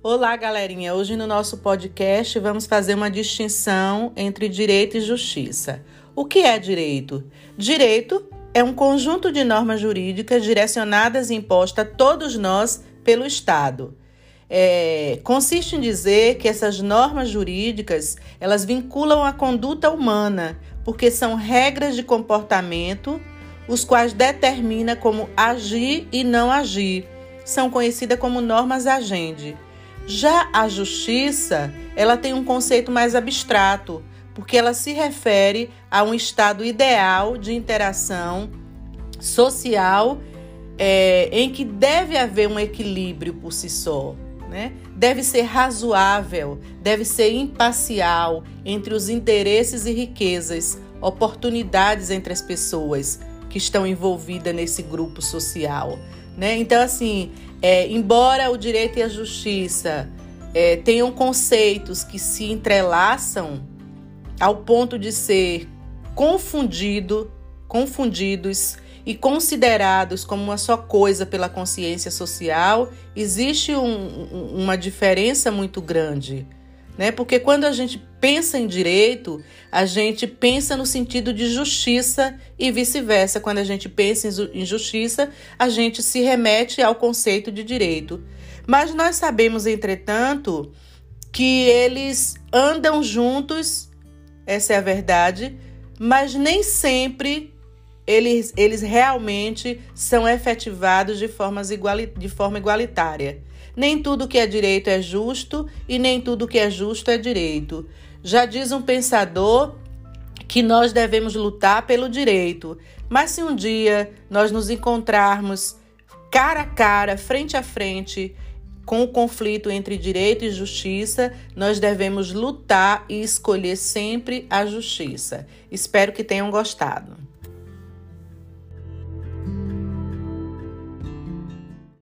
Olá, galerinha. Hoje no nosso podcast vamos fazer uma distinção entre direito e justiça. O que é direito? Direito é um conjunto de normas jurídicas direcionadas e impostas a todos nós pelo Estado. É, consiste em dizer que essas normas jurídicas elas vinculam a conduta humana, porque são regras de comportamento, os quais determina como agir e não agir. São conhecidas como normas agendi. Já a justiça, ela tem um conceito mais abstrato, porque ela se refere a um estado ideal de interação social é, em que deve haver um equilíbrio por si só. Né? Deve ser razoável, deve ser imparcial entre os interesses e riquezas, oportunidades entre as pessoas que estão envolvidas nesse grupo social. Né? Então, assim, é, embora o direito e a justiça é, tenham conceitos que se entrelaçam ao ponto de ser confundido, confundidos e considerados como uma só coisa pela consciência social, existe um, uma diferença muito grande. Né? Porque quando a gente pensa em direito, a gente pensa no sentido de justiça e vice-versa. Quando a gente pensa em justiça, a gente se remete ao conceito de direito. Mas nós sabemos, entretanto, que eles andam juntos, essa é a verdade, mas nem sempre eles, eles realmente são efetivados de, formas iguali, de forma igualitária. Nem tudo que é direito é justo e nem tudo que é justo é direito. Já diz um pensador que nós devemos lutar pelo direito, mas se um dia nós nos encontrarmos cara a cara, frente a frente, com o conflito entre direito e justiça, nós devemos lutar e escolher sempre a justiça. Espero que tenham gostado.